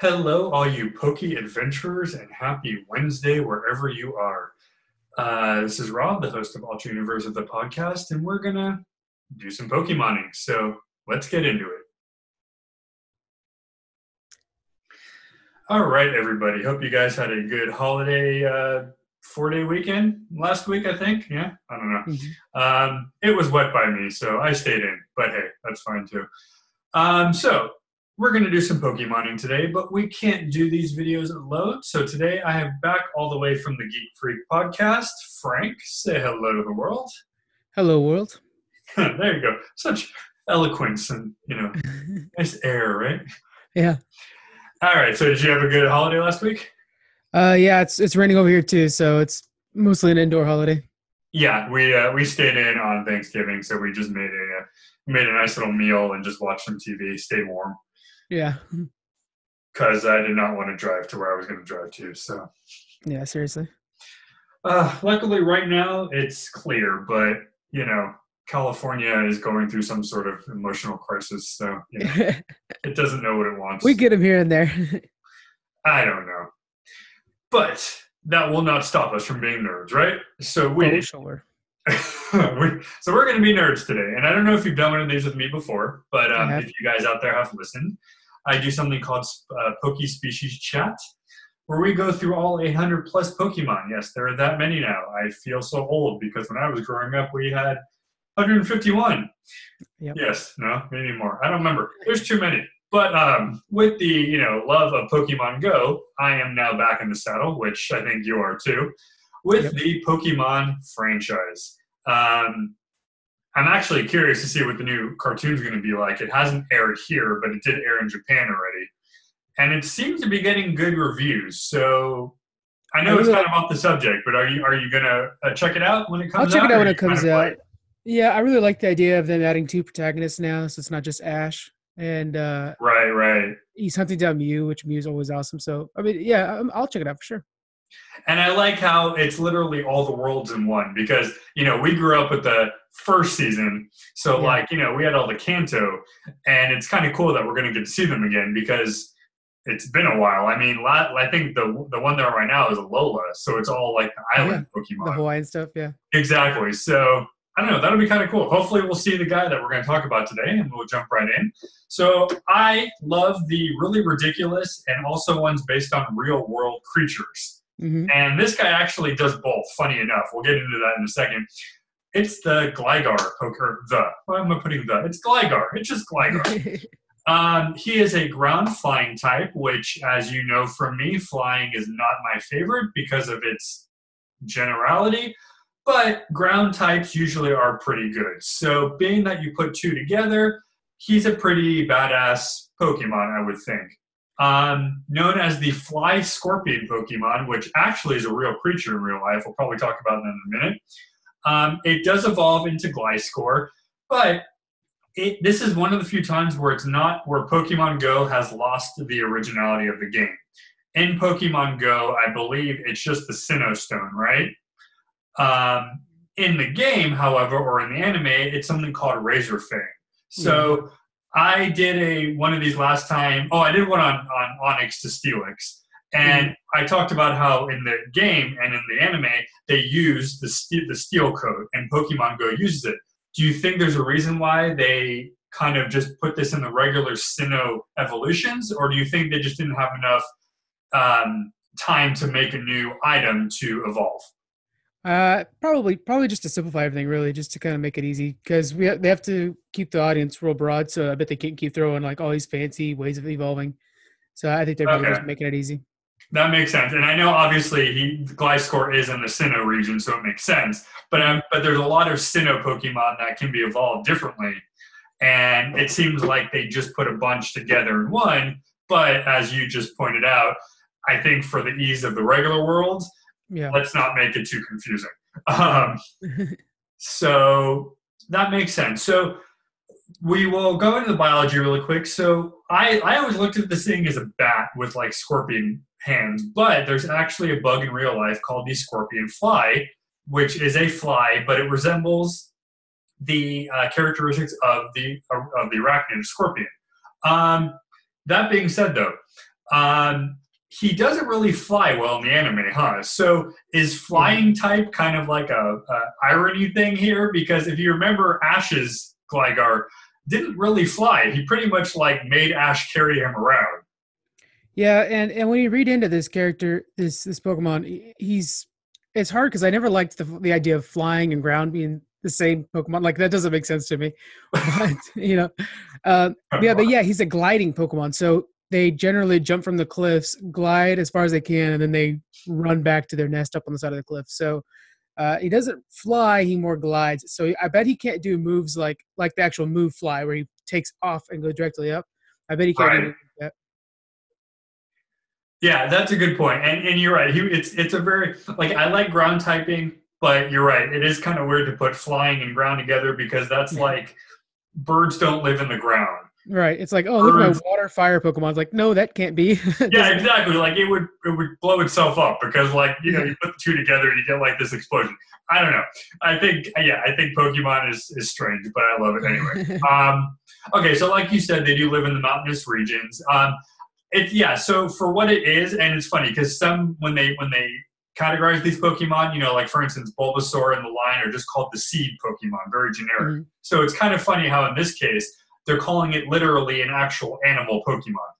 Hello, all you Pokey adventurers, and happy Wednesday wherever you are. Uh, this is Rob, the host of Altered Universe of the podcast, and we're gonna do some Pokemoning. So let's get into it. All right, everybody. Hope you guys had a good holiday uh, four day weekend last week, I think. Yeah, I don't know. Mm-hmm. Um, it was wet by me, so I stayed in, but hey, that's fine too. Um, so, we're going to do some Pokemoning today, but we can't do these videos alone. So, today I have back all the way from the Geek Freak podcast, Frank. Say hello to the world. Hello, world. there you go. Such eloquence and, you know, nice air, right? Yeah. All right. So, did you have a good holiday last week? Uh, yeah, it's it's raining over here too, so it's mostly an indoor holiday. Yeah, we uh, we stayed in on Thanksgiving, so we just made a uh, made a nice little meal and just watched some TV, stayed warm Yeah. because I did not want to drive to where I was going to drive to. So, Yeah, seriously. uh, luckily, right now it's clear, but you know, California is going through some sort of emotional crisis, so you know, it doesn't know what it wants. we get them here and there. I don't know, but that will not stop us from being nerds, right? So we oh, sure. we- so we're going to be nerds today, and I don't know if you've done one of these with me before, but um, if you guys out there have listened, I do something called uh, Poke Species Chat, where we go through all 800 plus Pokemon. Yes, there are that many now. I feel so old because when I was growing up, we had 151. Yep. Yes, no, maybe more. I don't remember. There's too many. But um, with the you know love of Pokemon Go, I am now back in the saddle, which I think you are too, with Yep. the Pokemon franchise. Um, I'm actually curious to see what the new cartoon's going to be like. It hasn't aired here, but it did air in Japan already, and it seems to be getting good reviews. So I know I it's kind of off the subject, but are you are you gonna uh, check it out when it comes? I'll check out? it out when it comes out. Yeah, I really like the idea of them adding two protagonists now, so it's not just Ash and uh, right, right. he's hunting down Mew, which Mew's always awesome. So I mean, yeah, um, I'll check it out for sure. And I like how it's literally all the worlds in one because, you know, we grew up with the first season. So, Yeah. like, you know, we had all the Kanto. And it's kind of cool that we're going to get to see them again because it's been a while. I mean, I think the the one there right now is Alola. So it's all like the island The Pokemon. The Hawaiian stuff, yeah. Exactly. So I don't know. That'll be kind of cool. Hopefully, we'll see the guy that we're going to talk about today, and we'll jump right in. So I love the really ridiculous and also ones based on real world creatures. Hmm And this guy actually does both. Funny enough, we'll get into that in a second. It's the Gligar poker. The why am I putting the? It's Gligar. It's just Gligar. Um, he is a ground flying type, which, as you know from me, flying is not my favorite because of its generality. But ground types usually are pretty good. So, being that you put two together, he's a pretty badass Pokemon, I would think. Um, known as the Fly Scorpion Pokemon, which actually is a real creature in real life. We'll probably talk about that in a minute. Um, it does evolve into Gliscor, but it, this is one of the few times where it's not where Pokemon Go has lost the originality of the game. In Pokemon Go, I believe it's just the Sinnoh Stone, right? Um, in the game, however, or in the anime, it's something called Razor Fang. So I did a one of these last time. Oh, I did one on on Onix to Steelix, and I talked about how in the game and in the anime they use the steel, the steel code, and Pokemon Go uses it. Do you think there's a reason why they kind of just put this in the regular Sinnoh evolutions, or do you think they just didn't have enough um, time to make a new item to evolve? Uh, probably, probably just to simplify everything, really, just to kind of make it easy, because we ha- they have to keep the audience real broad. So I bet they can't keep throwing like all these fancy ways of evolving. So I think they're really just making it easy. That makes sense, and I know obviously he Gliscor is in the Sinnoh region, so it makes sense. But um, but there's a lot of Sinnoh Pokemon that can be evolved differently, and it seems like they just put a bunch together in one. But as you just pointed out, I think for the ease of the regular world, Yeah. let's not make it too confusing. Um, so that makes sense. So we will go into the biology really quick. So I, I always looked at this thing as a bat with like scorpion hands, but there's actually a bug in real life called the scorpion fly, which is a fly, but it resembles the uh, characteristics of the of the arachnid scorpion. Um, that being said, though, Um, he doesn't really fly well in the anime, huh? So is flying type kind of like a, a irony thing here? Because if you remember Ash's Gligar didn't really fly. He pretty much like made Ash carry him around. Yeah, and and when you read into this character, this this Pokemon, he's it's hard because I never liked the the idea of flying and ground being the same Pokemon. Like that doesn't make sense to me. But you know, uh, yeah, but yeah, he's a gliding Pokemon. So they generally jump from the cliffs, glide as far as they can, and then they run back to their nest up on the side of the cliff. So uh, he doesn't fly; he more glides. So I bet he can't do moves like like the actual move fly, where he takes off and goes directly up. I bet he can't Right. do that. Yeah, that's a good. And and you're right. He, it's it's a very like I like ground typing, but you're right. It is kind of weird to put flying and ground together because that's like birds don't live in the ground. Right? It's like, oh, look at my water fire Pokemon. It's like, no, that can't be. Yeah, exactly. Like it would it would blow itself up because like you know you put the two together and you get like this explosion. I don't know. I think yeah, I think Pokemon is is strange, but I love it anyway. um, okay, so like you said, they do live in the mountainous regions. Um, it yeah. So for what it is, and it's funny because some when they when they categorize these Pokemon, you know, like for instance, Bulbasaur and the Lion are just called the Seed Pokemon, very generic. Mhm. So it's kind of funny how in this case they're calling it literally an actual animal Pokemon.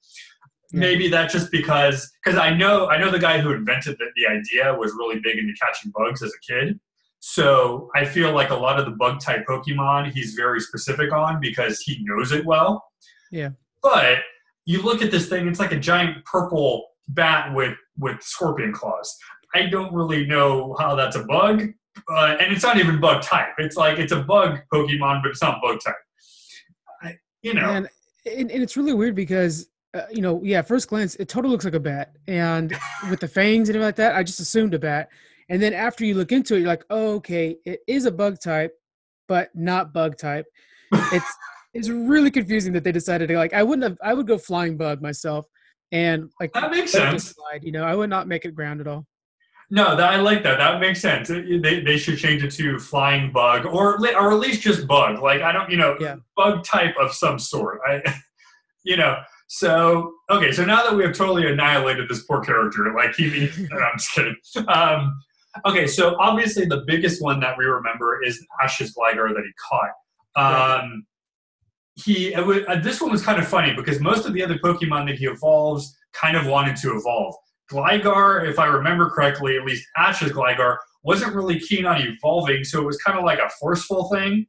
Yeah. Maybe that's just because because I know I know the guy who invented the, the idea was really big into catching bugs as a kid. So I feel like a lot of the bug type Pokemon he's very specific on because he knows it well. Yeah. But you look at this thing, it's like a giant purple bat with with scorpion claws. I don't really know how that's a bug, uh, and it's not even bug type. It's like it's a bug Pokemon, but it's not bug type. You know, and, and and it's really weird because uh, you know, yeah, first glance, it totally looks like a bat, and with the fangs and everything like that, I just assumed a bat. And then after you look into it, you're like, oh, okay, it is a bug type, but not bug type. It's it's really confusing that they decided to like. I wouldn't have. I would go flying bug myself, and like that makes sense. slide. You know, I would not make it ground at all. No, that, I like that. That makes sense. They, they should change it to flying bug, or or at least just bug. Like I don't, you know, Yeah. bug type of some sort. I, you know. So okay, so now that we have totally annihilated this poor character, like he, he no, I'm just kidding. Um, okay, so obviously the biggest one that we remember is Ash's Gligar that he caught. Um, he it was, uh, this one was kind of funny because most of the other Pokemon that he evolves kind of wanted to evolve. Gligar, if I remember correctly, at least Ash's Gligar, wasn't really keen on evolving, so it was kind of like a forceful thing.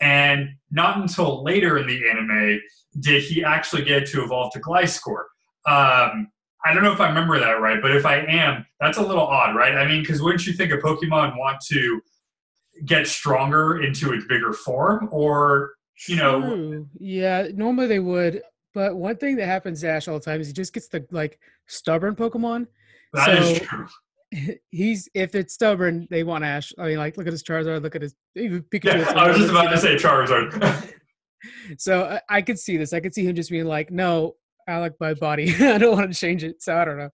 And not until later in the anime did he actually get to evolve to Gliscor. Um, I don't know if I remember that right, but if I am, that's a little odd, right? I mean, because wouldn't you think a Pokemon want to get stronger into its bigger form, or you know- yeah, normally they would. But one thing that happens to Ash all the time is he just gets the like stubborn Pokemon. that is So- true. he's if it's stubborn, they want Ash. I mean, like look at his Charizard, look at his even Pikachu. Yeah, I was just about to say Charizard. So I, I could see this. I could see him just being like, "No, I like my body. I don't want to change it." So I don't know.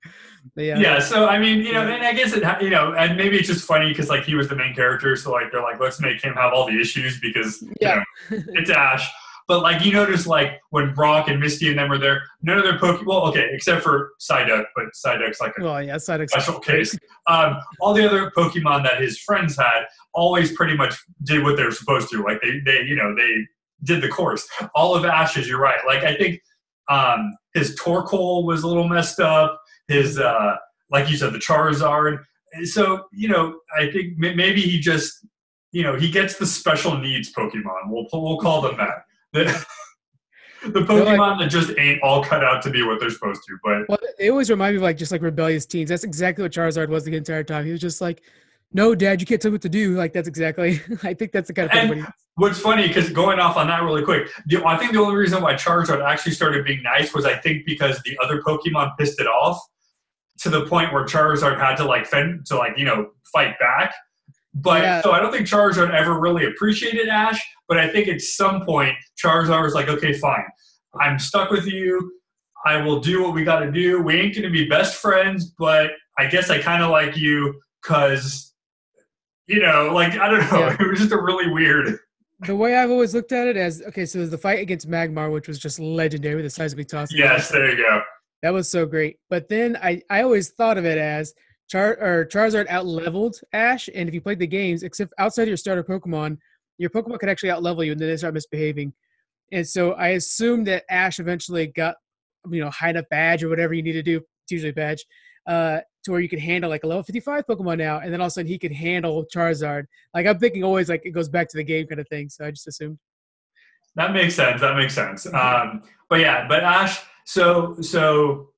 But yeah, yeah. so I mean, you know, and I guess it, you know, and maybe it's just funny because like he was the main character, so like they're like, let's make him have all the issues because you know, it's Ash. But like you notice, like when Brock and Misty and them were there, none of their Pokemon. Well, okay, except for Psyduck, but Psyduck's like a Well, yeah, Psyduck's special case. Um, all the other Pokemon that his friends had always pretty much did what they were supposed to. Like they, they, you know, they did the course. All of Ash's, you're right. Like I think um, his Torkoal was a little messed up. His, uh, like you said, the Charizard. So you know, I think ma- maybe he just, you know, he gets the special needs Pokemon. We'll we'll call them that. The, the They're like- Pokemon that just ain't all cut out to be what they're supposed to. But Well, they always remind me of like just like rebellious teens. That's exactly what Charizard was the entire time. He was just like, "No, Dad, you can't tell me what to do." Like that's exactly. I think that's the kind of thing. What's funny, because going off on that really quick, the, I think the only reason why Charizard actually started being nice was I think because the other Pokemon pissed it off to the point where Charizard had to like fend to like you know fight back. But Yeah. so I don't think Charizard ever really appreciated Ash. But I think at some point Charizard was like, okay, fine, I'm stuck with you. I will do what we got to do. We ain't gonna be best friends, but I guess I kind of like you because you know, like I don't know, Yeah. it was just a really weird. the way I've always looked at it as okay, so the fight against Magmar, which was just legendary with the seismic toss. Yes, there you go. That was so great. But then I, I always thought of it as Char or Charizard out leveled Ash, and if you played the games, except outside of your starter Pokemon, your Pokemon could actually outlevel you, and then they start misbehaving. And so I assume that Ash eventually got, you know, hide up badge or whatever you need to do. It's usually a badge, uh, to where you can handle like a level 55 Pokemon now, and then all of a sudden he could handle Charizard. Like I'm thinking always like it goes back to the game kind of thing. So I just assumed. That makes sense. That makes sense. Um, but yeah, but Ash. So so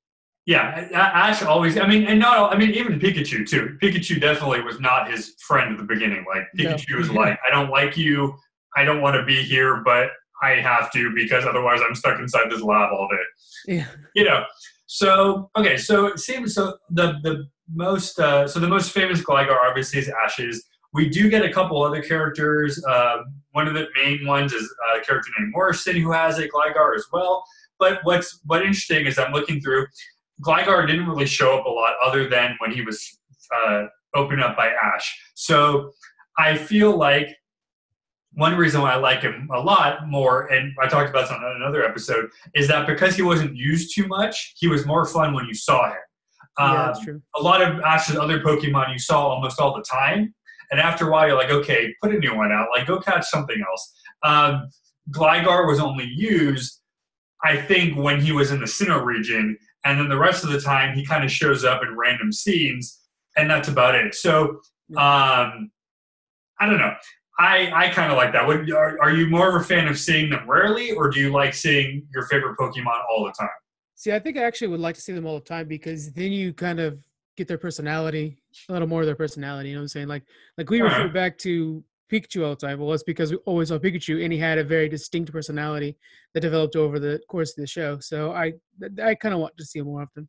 yeah, Ash always. I mean, and not. I mean, even Pikachu too. Pikachu definitely was not his friend at the beginning. Like Pikachu no. was like, I don't like you. I don't want to be here, but I have to because otherwise I'm stuck inside this lab all day. Yeah. You know. So okay, so it seems so the the most uh, so the most famous Gligar obviously is Ash's. We do get a couple other characters. Uh, one of the main ones is a character named Morrison who has a Gligar as well. But what's what interesting is I'm looking through. Gligar didn't really show up a lot other than when he was uh, opened up by Ash. So I feel like one reason why I like him a lot more, and I talked about this on another episode, is that because he wasn't used too much, he was more fun when you saw him. Yeah, that's um, true. A lot of Ash's other Pokemon you saw almost all the time, and after a while you're like, okay, put a new one out, like go catch something else. Um, Gligar was only used, I think, when he was in the Sinnoh region, and then the rest of the time he kind of shows up in random scenes, and that's about it. So um, I don't know. I, I kind of like that. Would, are, are you more of a fan of seeing them rarely, or do you like seeing your favorite Pokemon all the time? See, I think I actually would like to see them all the time because then you kind of get their personality, a little more of their personality. You know what I'm saying? Like, like we refer back to Pikachu all the time. Well, it's because we always saw Pikachu, and he had a very distinct personality that developed over the course of the show. So I, I kind of want to see him more often.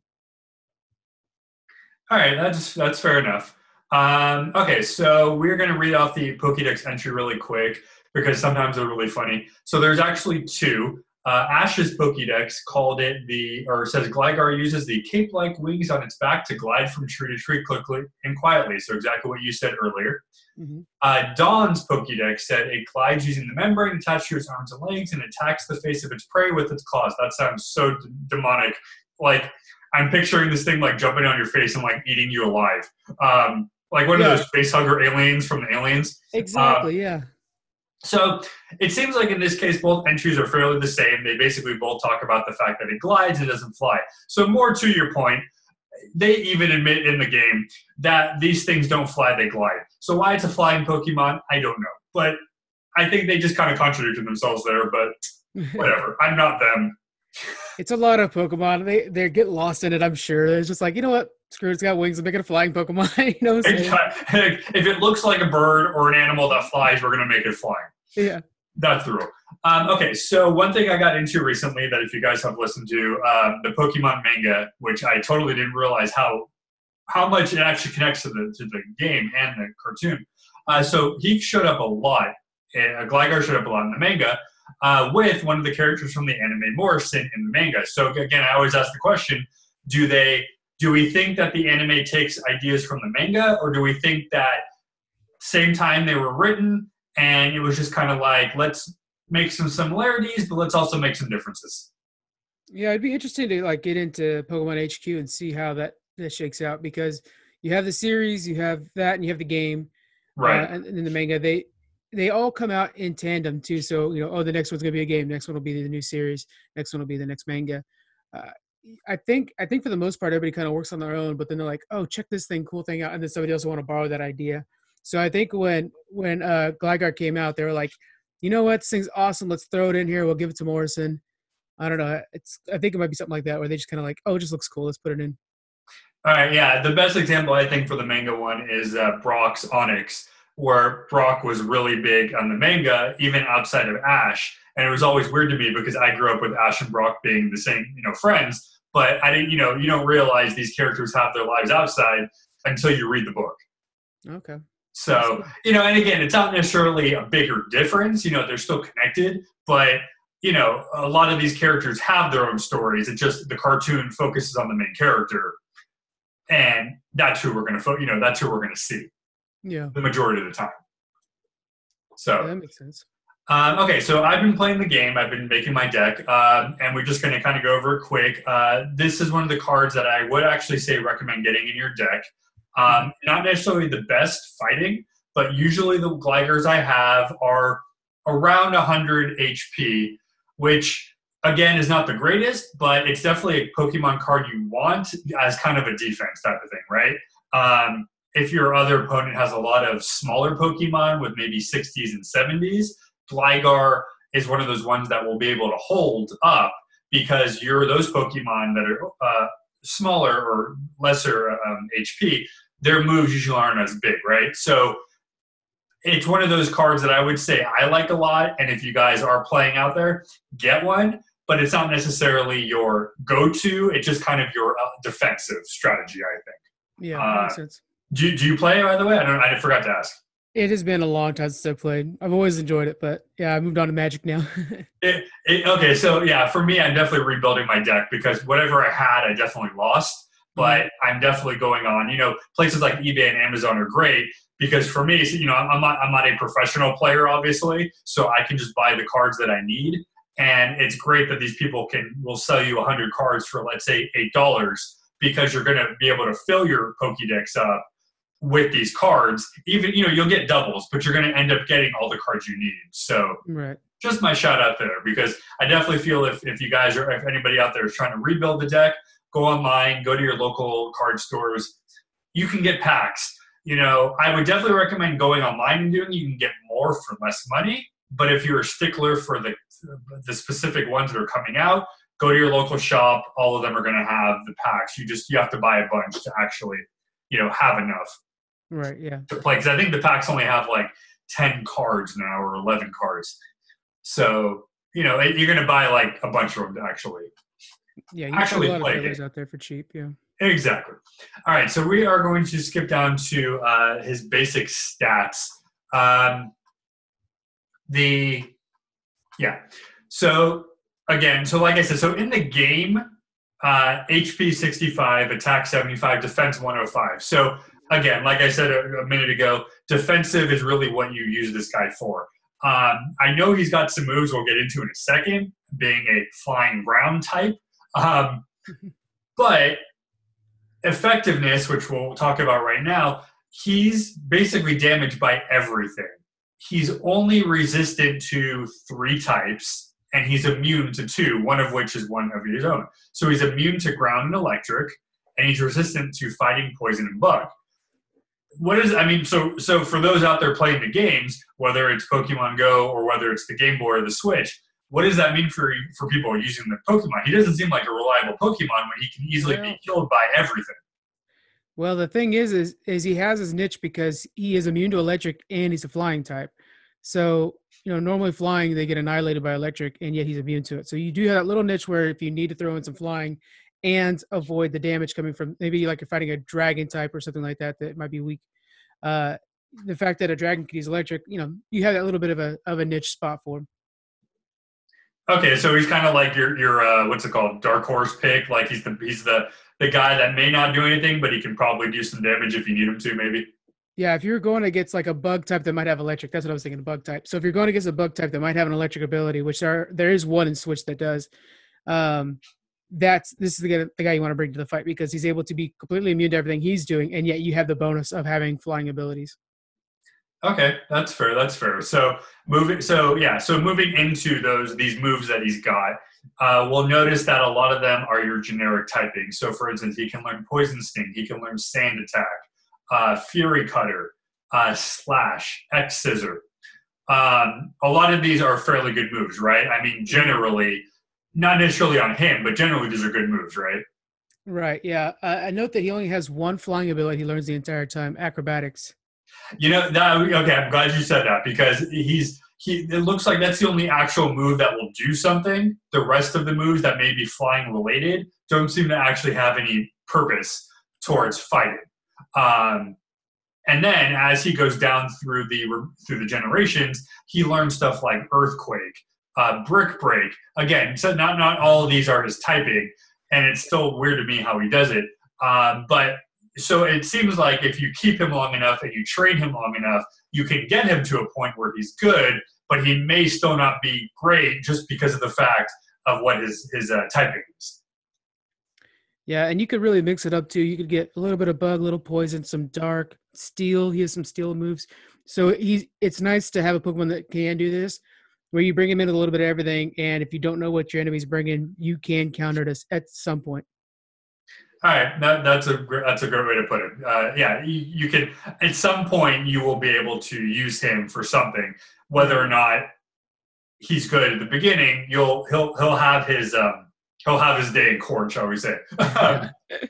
All right, that's that's fair enough. Um, okay, so we're going to read off the Pokédex entry really quick because sometimes they're really funny. So there's actually two. Uh, Ash's Pokédex called it the, or says Gligar uses the cape-like wings on its back to glide from tree to tree quickly and quietly. So exactly what you said earlier. Mm-hmm. Uh, Dawn's Pokédex said it glides using the membrane attached to its arms and legs and attacks the face of its prey with its claws. That sounds so d- demonic. Like I'm picturing this thing like jumping on your face and like eating you alive. Um, like one yeah. of those face hugger aliens from the aliens. Exactly. Uh, yeah. So it seems like in this case, both entries are fairly the same. They basically both talk about the fact that it glides, it doesn't fly. So more to your point, they even admit in the game that these things don't fly, they glide. So why it's a flying Pokemon, I don't know. But I think they just kind of contradicted themselves there, but whatever. I'm not them. It's a lot of Pokemon. They they get lost in it, I'm sure. It's just like, you know what? Screw it's got wings. I'm making a flying Pokemon. you know if it looks like a bird or an animal that flies, we're gonna make it flying. Yeah. That's the rule. Um, okay, so one thing I got into recently that if you guys have listened to uh, the Pokemon manga, which I totally didn't realize how how much it actually connects to the to the game and the cartoon. Uh, so he showed up a lot. Uh, Gligar showed up a lot in the manga uh, with one of the characters from the anime Morrison in the manga. So again, I always ask the question: Do they do we think that the anime takes ideas from the manga, or do we think that same time they were written and it was just kind of like let's make some similarities, but let's also make some differences? Yeah, it'd be interesting to like get into Pokemon HQ and see how that that shakes out because you have the series, you have that, and you have the game, right? Uh, and, and the manga they they all come out in tandem too. So you know, oh, the next one's gonna be a game, next one will be the new series, next one will be the next manga. Uh, I think I think for the most part everybody kind of works on their own, but then they're like, oh, check this thing, cool thing out, and then somebody else will want to borrow that idea. So I think when when uh, Gligar came out, they were like, you know what, this thing's awesome. Let's throw it in here. We'll give it to Morrison. I don't know. It's I think it might be something like that where they just kind of like, oh, it just looks cool. Let's put it in. All right, yeah. The best example I think for the manga one is uh, Brock's Onix, where Brock was really big on the manga, even outside of Ash. And it was always weird to me because I grew up with Ash and Brock being the same, you know, friends but I didn't, you know, you don't realize these characters have their lives outside until you read the book. Okay. So, you know, and again, it's not necessarily a bigger difference, you know, they're still connected, but you know, a lot of these characters have their own stories. It just the cartoon focuses on the main character, and that's who we're going to, fo- you know, that's who we're going to see. Yeah. The majority of the time. So yeah, that makes sense. Um, okay, so I've been playing the game. I've been making my deck, um, and we're just going to kind of go over it quick. Uh, this is one of the cards that I would actually say recommend getting in your deck. Um, not necessarily the best fighting, but usually the Gligars I have are around 100 HP, which again is not the greatest, but it's definitely a Pokemon card you want as kind of a defense type of thing, right? Um, if your other opponent has a lot of smaller Pokemon with maybe 60s and 70s, Gligar is one of those ones that will be able to hold up because you're those Pokemon that are uh, smaller or lesser um, HP. Their moves usually aren't as big, right? So it's one of those cards that I would say I like a lot. And if you guys are playing out there, get one. But it's not necessarily your go-to. It's just kind of your uh, defensive strategy, I think. Yeah, uh, makes sense. Do, do you play, by the way? I don't. I forgot to ask. It has been a long time since I played. I've always enjoyed it, but yeah, I moved on to Magic now. it, it, okay, so yeah, for me, I'm definitely rebuilding my deck because whatever I had, I definitely lost. But. I'm definitely going on. You know, places like eBay and Amazon are great because for me, you know, I'm not I'm not a professional player, obviously, so I can just buy the cards that I need, and it's great that these people can will sell you 100 cards for let's say eight dollars because you're going to be able to fill your Pokédex up with these cards. Even you know you'll get doubles, but you're going to end up getting all the cards you need. So right. just my shout out there because I definitely feel if if you guys are if anybody out there is trying to rebuild the deck, go online, go to your local card stores. You can get packs. You know, I would definitely recommend going online and doing. You can get more for less money. But if you're a stickler for the the specific ones that are coming out, go to your local shop. All of them are going to have the packs. You just you have to buy a bunch to actually, you know, have enough. Right. Yeah. To play because I think the packs only have like ten cards now or eleven cards. So you know you're going to buy like a bunch of them to actually. Yeah, you actually a lot play of fillers out there for cheap. Yeah. Exactly. All right, so we are going to skip down to uh, his basic stats. Um, the yeah, so again, so like I said, so in the game, uh, HP 65, attack 75, defense 105. So again, like I said a, a, minute ago, defensive is really what you use this guy for. Um, I know he's got some moves we'll get into in a second, being a flying ground type. Um, but effectiveness, which we'll talk about right now, he's basically damaged by everything. He's only resistant to three types, and he's immune to two, one of which is one of his own. So he's immune to ground and electric, and he's resistant to fighting, poison, and bug. What is I mean? So so for those out there playing the games, whether it's Pokemon Go or whether it's the Game Boy or the Switch, what does that mean for for people using the Pokemon? He doesn't seem like a reliable Pokemon when he can easily be killed by everything. Well, the thing is, is is he has his niche because he is immune to electric and he's a flying type. So you know, normally flying they get annihilated by electric, and yet he's immune to it. So you do have that little niche where if you need to throw in some flying and avoid the damage coming from maybe like you're fighting a dragon type or something like that that might be weak. Uh, the fact that a dragon can use electric, you know, you have that little bit of a of a niche spot for him. Okay, so he's kind of like your your uh, what's it called, dark horse pick. Like he's the he's the the guy that may not do anything, but he can probably do some damage if you need him to, maybe. Yeah, if you're going against like a bug type that might have electric, that's what I was thinking. A bug type. So if you're going against a bug type that might have an electric ability, which there there is one in Switch that does, um, that's this is the guy, the guy you want to bring to the fight because he's able to be completely immune to everything he's doing, and yet you have the bonus of having flying abilities. Okay, that's fair. That's fair. So moving, so yeah, so moving into those these moves that he's got, uh, we'll notice that a lot of them are your generic typing. So, for instance, he can learn Poison Sting, he can learn Sand Attack, uh, Fury Cutter, uh, Slash, X Scissor. Um, a lot of these are fairly good moves, right? I mean, generally, not necessarily on him, but generally these are good moves, right? Right. Yeah. Uh, I note that he only has one flying ability he learns the entire time: acrobatics. You know that okay. I'm glad you said that because he's he. It looks like that's the only actual move that will do something. The rest of the moves that may be flying related don't seem to actually have any purpose towards fighting. Um, and then as he goes down through the through the generations, he learns stuff like earthquake, uh, brick break. Again, so not not all of these are his typing, and it's still weird to me how he does it. Um, but so it seems like if you keep him long enough and you train him long enough, you can get him to a point where he's good. but he may still not be great just because of the fact of what his his uh, typing is. Yeah, and you could really mix it up too. You could get a little bit of bug, little poison, some dark, steel. He has some steel moves. So he's it's nice to have a Pokemon that can do this, where you bring him in with a little bit of everything, and if you don't know what your enemy's bringing, you can counter it at some point. All right, that, that's a that's a great way to put it. Uh, yeah, you, you can at some point you will be able to use him for something, whether or not he's good at the beginning. You'll he'll he'll have his um, he'll have his day in court, shall we say?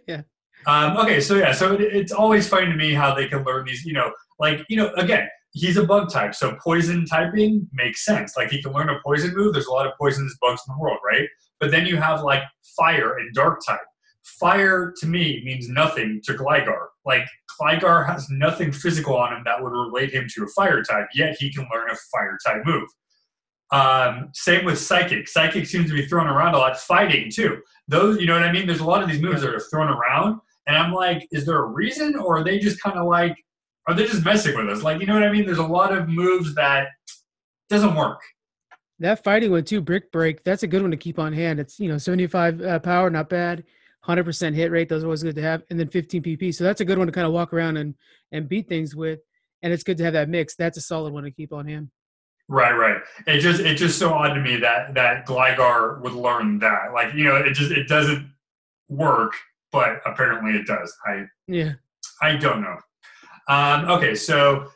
yeah. Um, okay, so yeah, so it, it's always funny to me how they can learn these. You know, like you know, again, he's a bug type, so poison typing makes sense. Like he can learn a poison move. There's a lot of poisonous bugs in the world, right? But then you have like fire and dark type. Fire to me means nothing to Gligar. Like Gligar has nothing physical on him that would relate him to a fire type, yet he can learn a fire type move. Um, same with psychic. Psychic seems to be thrown around a lot. Fighting too. Those, you know what I mean? There's a lot of these moves that are thrown around, and I'm like, is there a reason, or are they just kind of like, are they just messing with us? Like, you know what I mean? There's a lot of moves that doesn't work. That fighting one too, brick break. That's a good one to keep on hand. It's you know 75 uh, power, not bad. 100% hit rate. Those are always good to have, and then 15 PP. So that's a good one to kind of walk around and and beat things with. And it's good to have that mix. That's a solid one to keep on hand. Right, right. It just it's just so odd to me that that Gligar would learn that. Like, you know, it just it doesn't work, but apparently it does. I yeah. I don't know. Um, okay, so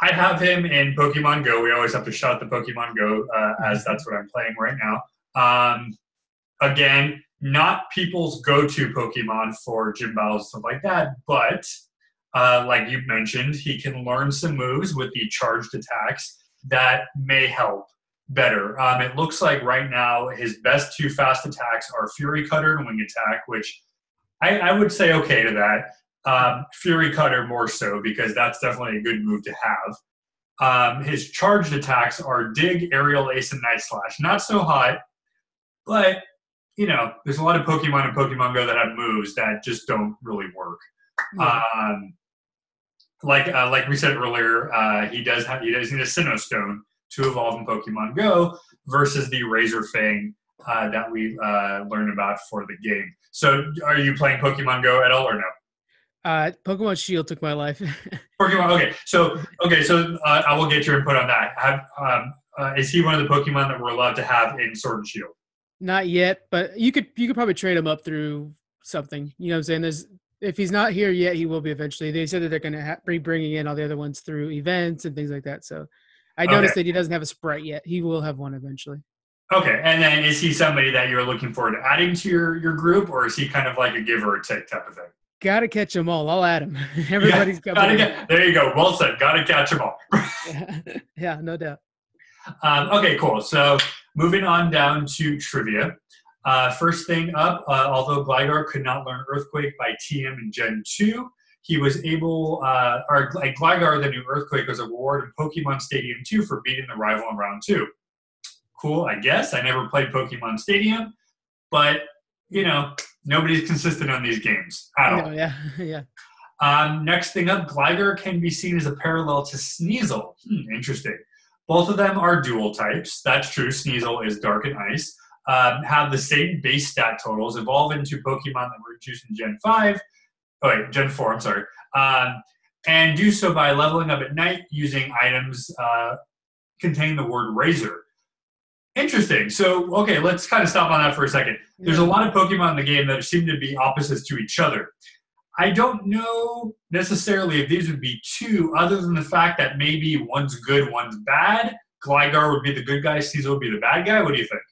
I have him in Pokemon Go. We always have to shout the Pokemon Go uh, as that's what I'm playing right now. Um, again, not people's go-to Pokemon for gym battles stuff like that, but uh, like you mentioned, he can learn some moves with the charged attacks that may help better. Um, it looks like right now his best two fast attacks are Fury Cutter and Wing Attack, which I, I would say okay to that. Um, Fury Cutter more so because that's definitely a good move to have. Um, his charged attacks are Dig, Aerial Ace, and Night Slash. Not so hot, but you know, there's a lot of Pokemon and Pokemon Go that have moves that just don't really work. Yeah. Um, like uh, like we said earlier, uh, he does have he does need a Sinnoh Stone to evolve in Pokemon Go versus the Razor Fang uh, that we uh, learned about for the game. So, are you playing Pokemon Go at all or no? Uh, Pokemon Shield took my life. Pokemon. Okay, so okay, so uh, I will get your input on that. Have, um, uh, is he one of the Pokemon that we're allowed to have in Sword and Shield? Not yet, but you could you could probably trade him up through something. You know what I'm saying? There's if he's not here yet, he will be eventually. They said that they're going to ha- be bringing in all the other ones through events and things like that. So I noticed okay. that he doesn't have a sprite yet. He will have one eventually. Okay, and then is he somebody that you're looking forward to adding to your your group, or is he kind of like a give or take type of thing? Got to catch them all. I'll add him. Everybody's yeah, got. There you go. Well said. Got to catch them all. yeah, no doubt. Um, okay, cool. So moving on down to trivia. Uh, first thing up, uh, although Gligar could not learn Earthquake by TM in Gen 2, he was able, uh, or like Gligar, the new Earthquake, was a reward in Pokemon Stadium 2 for beating the rival in round 2. Cool, I guess. I never played Pokemon Stadium, but, you know, nobody's consistent on these games at all. yeah, yeah. Um, next thing up, Gligar can be seen as a parallel to Sneasel. Hmm, interesting. Both of them are dual types. That's true. Sneasel is dark and ice um, have the same base stat totals, evolve into Pokemon that were introduced in Gen 5, oh wait, Gen 4, I'm sorry, um, and do so by leveling up at night using items uh, containing the word Razor. Interesting. So, okay, let's kind of stop on that for a second. There's a lot of Pokemon in the game that seem to be opposites to each other. I don't know necessarily if these would be two, other than the fact that maybe one's good, one's bad. Gligar would be the good guy, Caesar would be the bad guy. What do you think?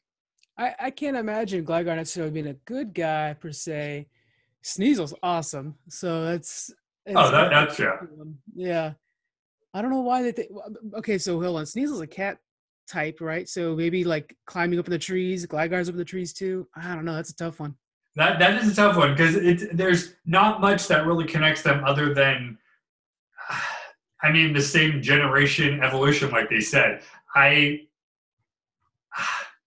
I, I can't imagine Gligar necessarily being a good guy per se. Sneasel's awesome, so that's. oh, that, that's yeah. Yeah, I don't know why they. Th- okay, so hold on. Sneasel's a cat type, right? So maybe like climbing up in the trees. Gligar's up in the trees too. I don't know. That's a tough one. That that is a tough one because it's there's not much that really connects them other than, I mean, the same generation evolution, like they said. I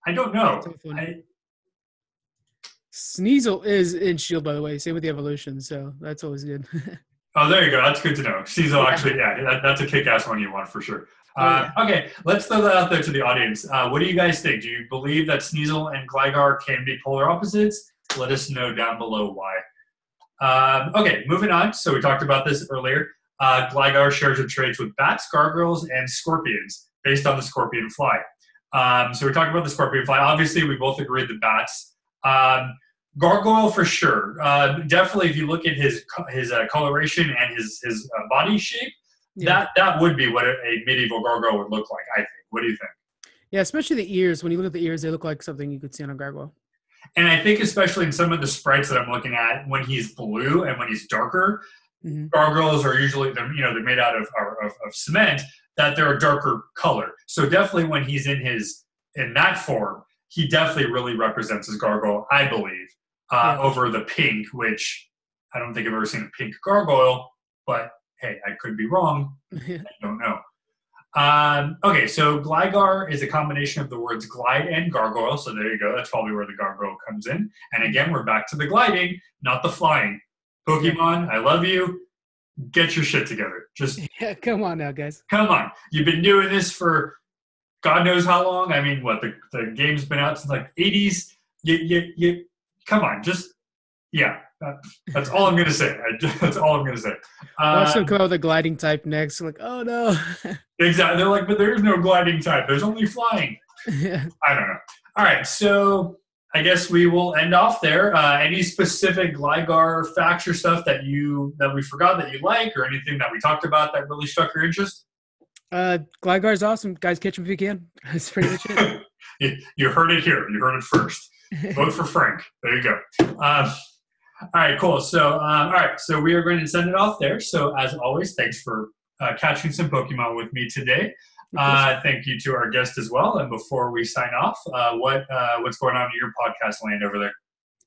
I don't know. I, Sneasel is in Shield, by the way. Same with the evolution, so that's always good. oh, there you go. That's good to know. Sneasel yeah. actually, yeah, that, that's a kick-ass one you want for sure. Oh, Uh, Okay, let's throw that out there to the audience. Uh, what do you guys think? Do you believe that Sneasel and Gligar can be polar opposites? Let us know down below why. Um, okay, moving on. So we talked about this earlier. Uh, Gligar shares its traits with bats, gargoyles, and scorpions based on the scorpion fly. Um, so we talked about the scorpion fly. Obviously, we both agreed the bats. Um, gargoyle for sure. Uh, definitely, if you look at his his uh, coloration and his his uh, body shape, Yeah. that that would be what a, a medieval gargoyle would look like. I think. What do you think? Yeah, especially the ears. When you look at the ears, they look like something you could see on a gargoyle. And I think especially in some of the sprites that I'm looking at, when he's blue and when he's darker, Mhm. gargoyles are usually they're you know they're made out of, of, of cement that they're a darker color. So definitely when he's in his in that form, he definitely really represents his gargoyle, I believe, uh, Yeah. over the pink, which I don't think I've ever seen a pink gargoyle. But hey, I could be wrong. I don't know. Um, okay, so Gligar is a combination of the words glide and gargoyle. So there you go. That's probably where the gargoyle comes in. And again, we're back to the gliding, not the flying. Pokemon, I love you. Get your shit together. Just yeah, come on now, guys. come on. You've been doing this for God knows how long. I mean, what the, the game's been out since like 80s. You, you, you, come on. Just yeah. That, that's all I'm gonna say. I, that's all I'm gonna say. Watch them come out with a gliding type next. Like, oh no. Exactly. They're like, but there is no gliding type. There's only flying. yeah. I don't know. All right. So I guess we will end off there. Uh, any specific Gligar facts or stuff that you that we forgot that you like, or anything that we talked about that really struck your interest? Uh, Gligar's awesome. Guys, catch him if you can. That's pretty much it. you, heard it here. You heard it first. Vote for Frank. There you go. Um, all right, cool. So, um, all right, so we are going to send it off there. So, as always, thanks for uh, catching some Pokemon with me today. Uh, thank you to our guest as well. And before we sign off, uh, what uh, what's going on in your podcast land over there?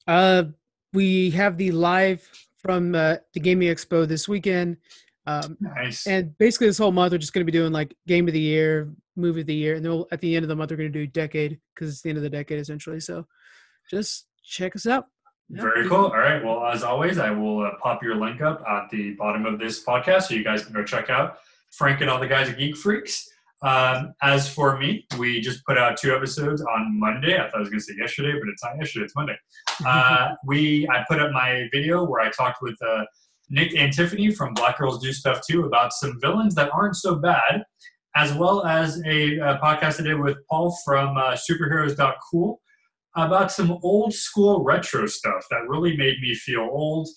Uh, we have the live from uh, the Gaming Expo this weekend. Um, Nice. and basically, this whole month, we're just going to be doing like game of the year, movie of the year. And then we'll, at the end of the month, we're going to do decade because it's the end of the decade essentially. So just check us out. Very cool. All right. Well, as always, I will uh, pop your link up at the bottom of this podcast so you guys can go check out Frank and all the guys at Geek Freaks. Um, as for me, we just put out two episodes on Monday. I thought I was going to say yesterday, but it's not yesterday. It's Monday. Uh, we I put up my video where I talked with uh, Nick and Tiffany from Black Girls Do Stuff Too about some villains that aren't so bad, as well as a, uh podcast I did with Paul from uh, Superheroes.cool about some old school retro stuff that really made me feel old.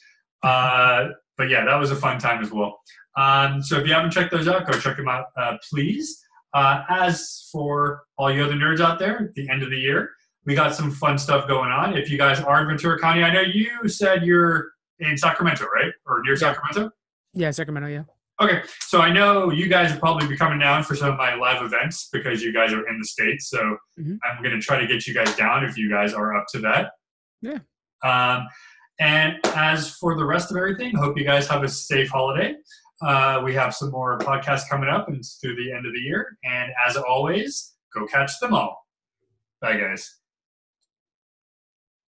Uh, but yeah, that was a fun time as well. Um, so if you haven't checked those out, go check them out, uh, please. Uh, as for all you other nerds out there, at the end of the year, we got some fun stuff going on. If you guys are in Ventura County, I know you said you're in Sacramento, right? Or near Sacramento? Yeah, Sacramento. Yeah. Okay, so I know you guys will probably be coming down for some of my live events because you guys are in the states. So Mhm. I'm going to try to get you guys down if you guys are up to that. Yeah. Um, and as for the rest of everything, hope you guys have a safe holiday. Uh, we have some more podcasts coming up and through the end of the year. And as always, go catch them all. Bye, guys.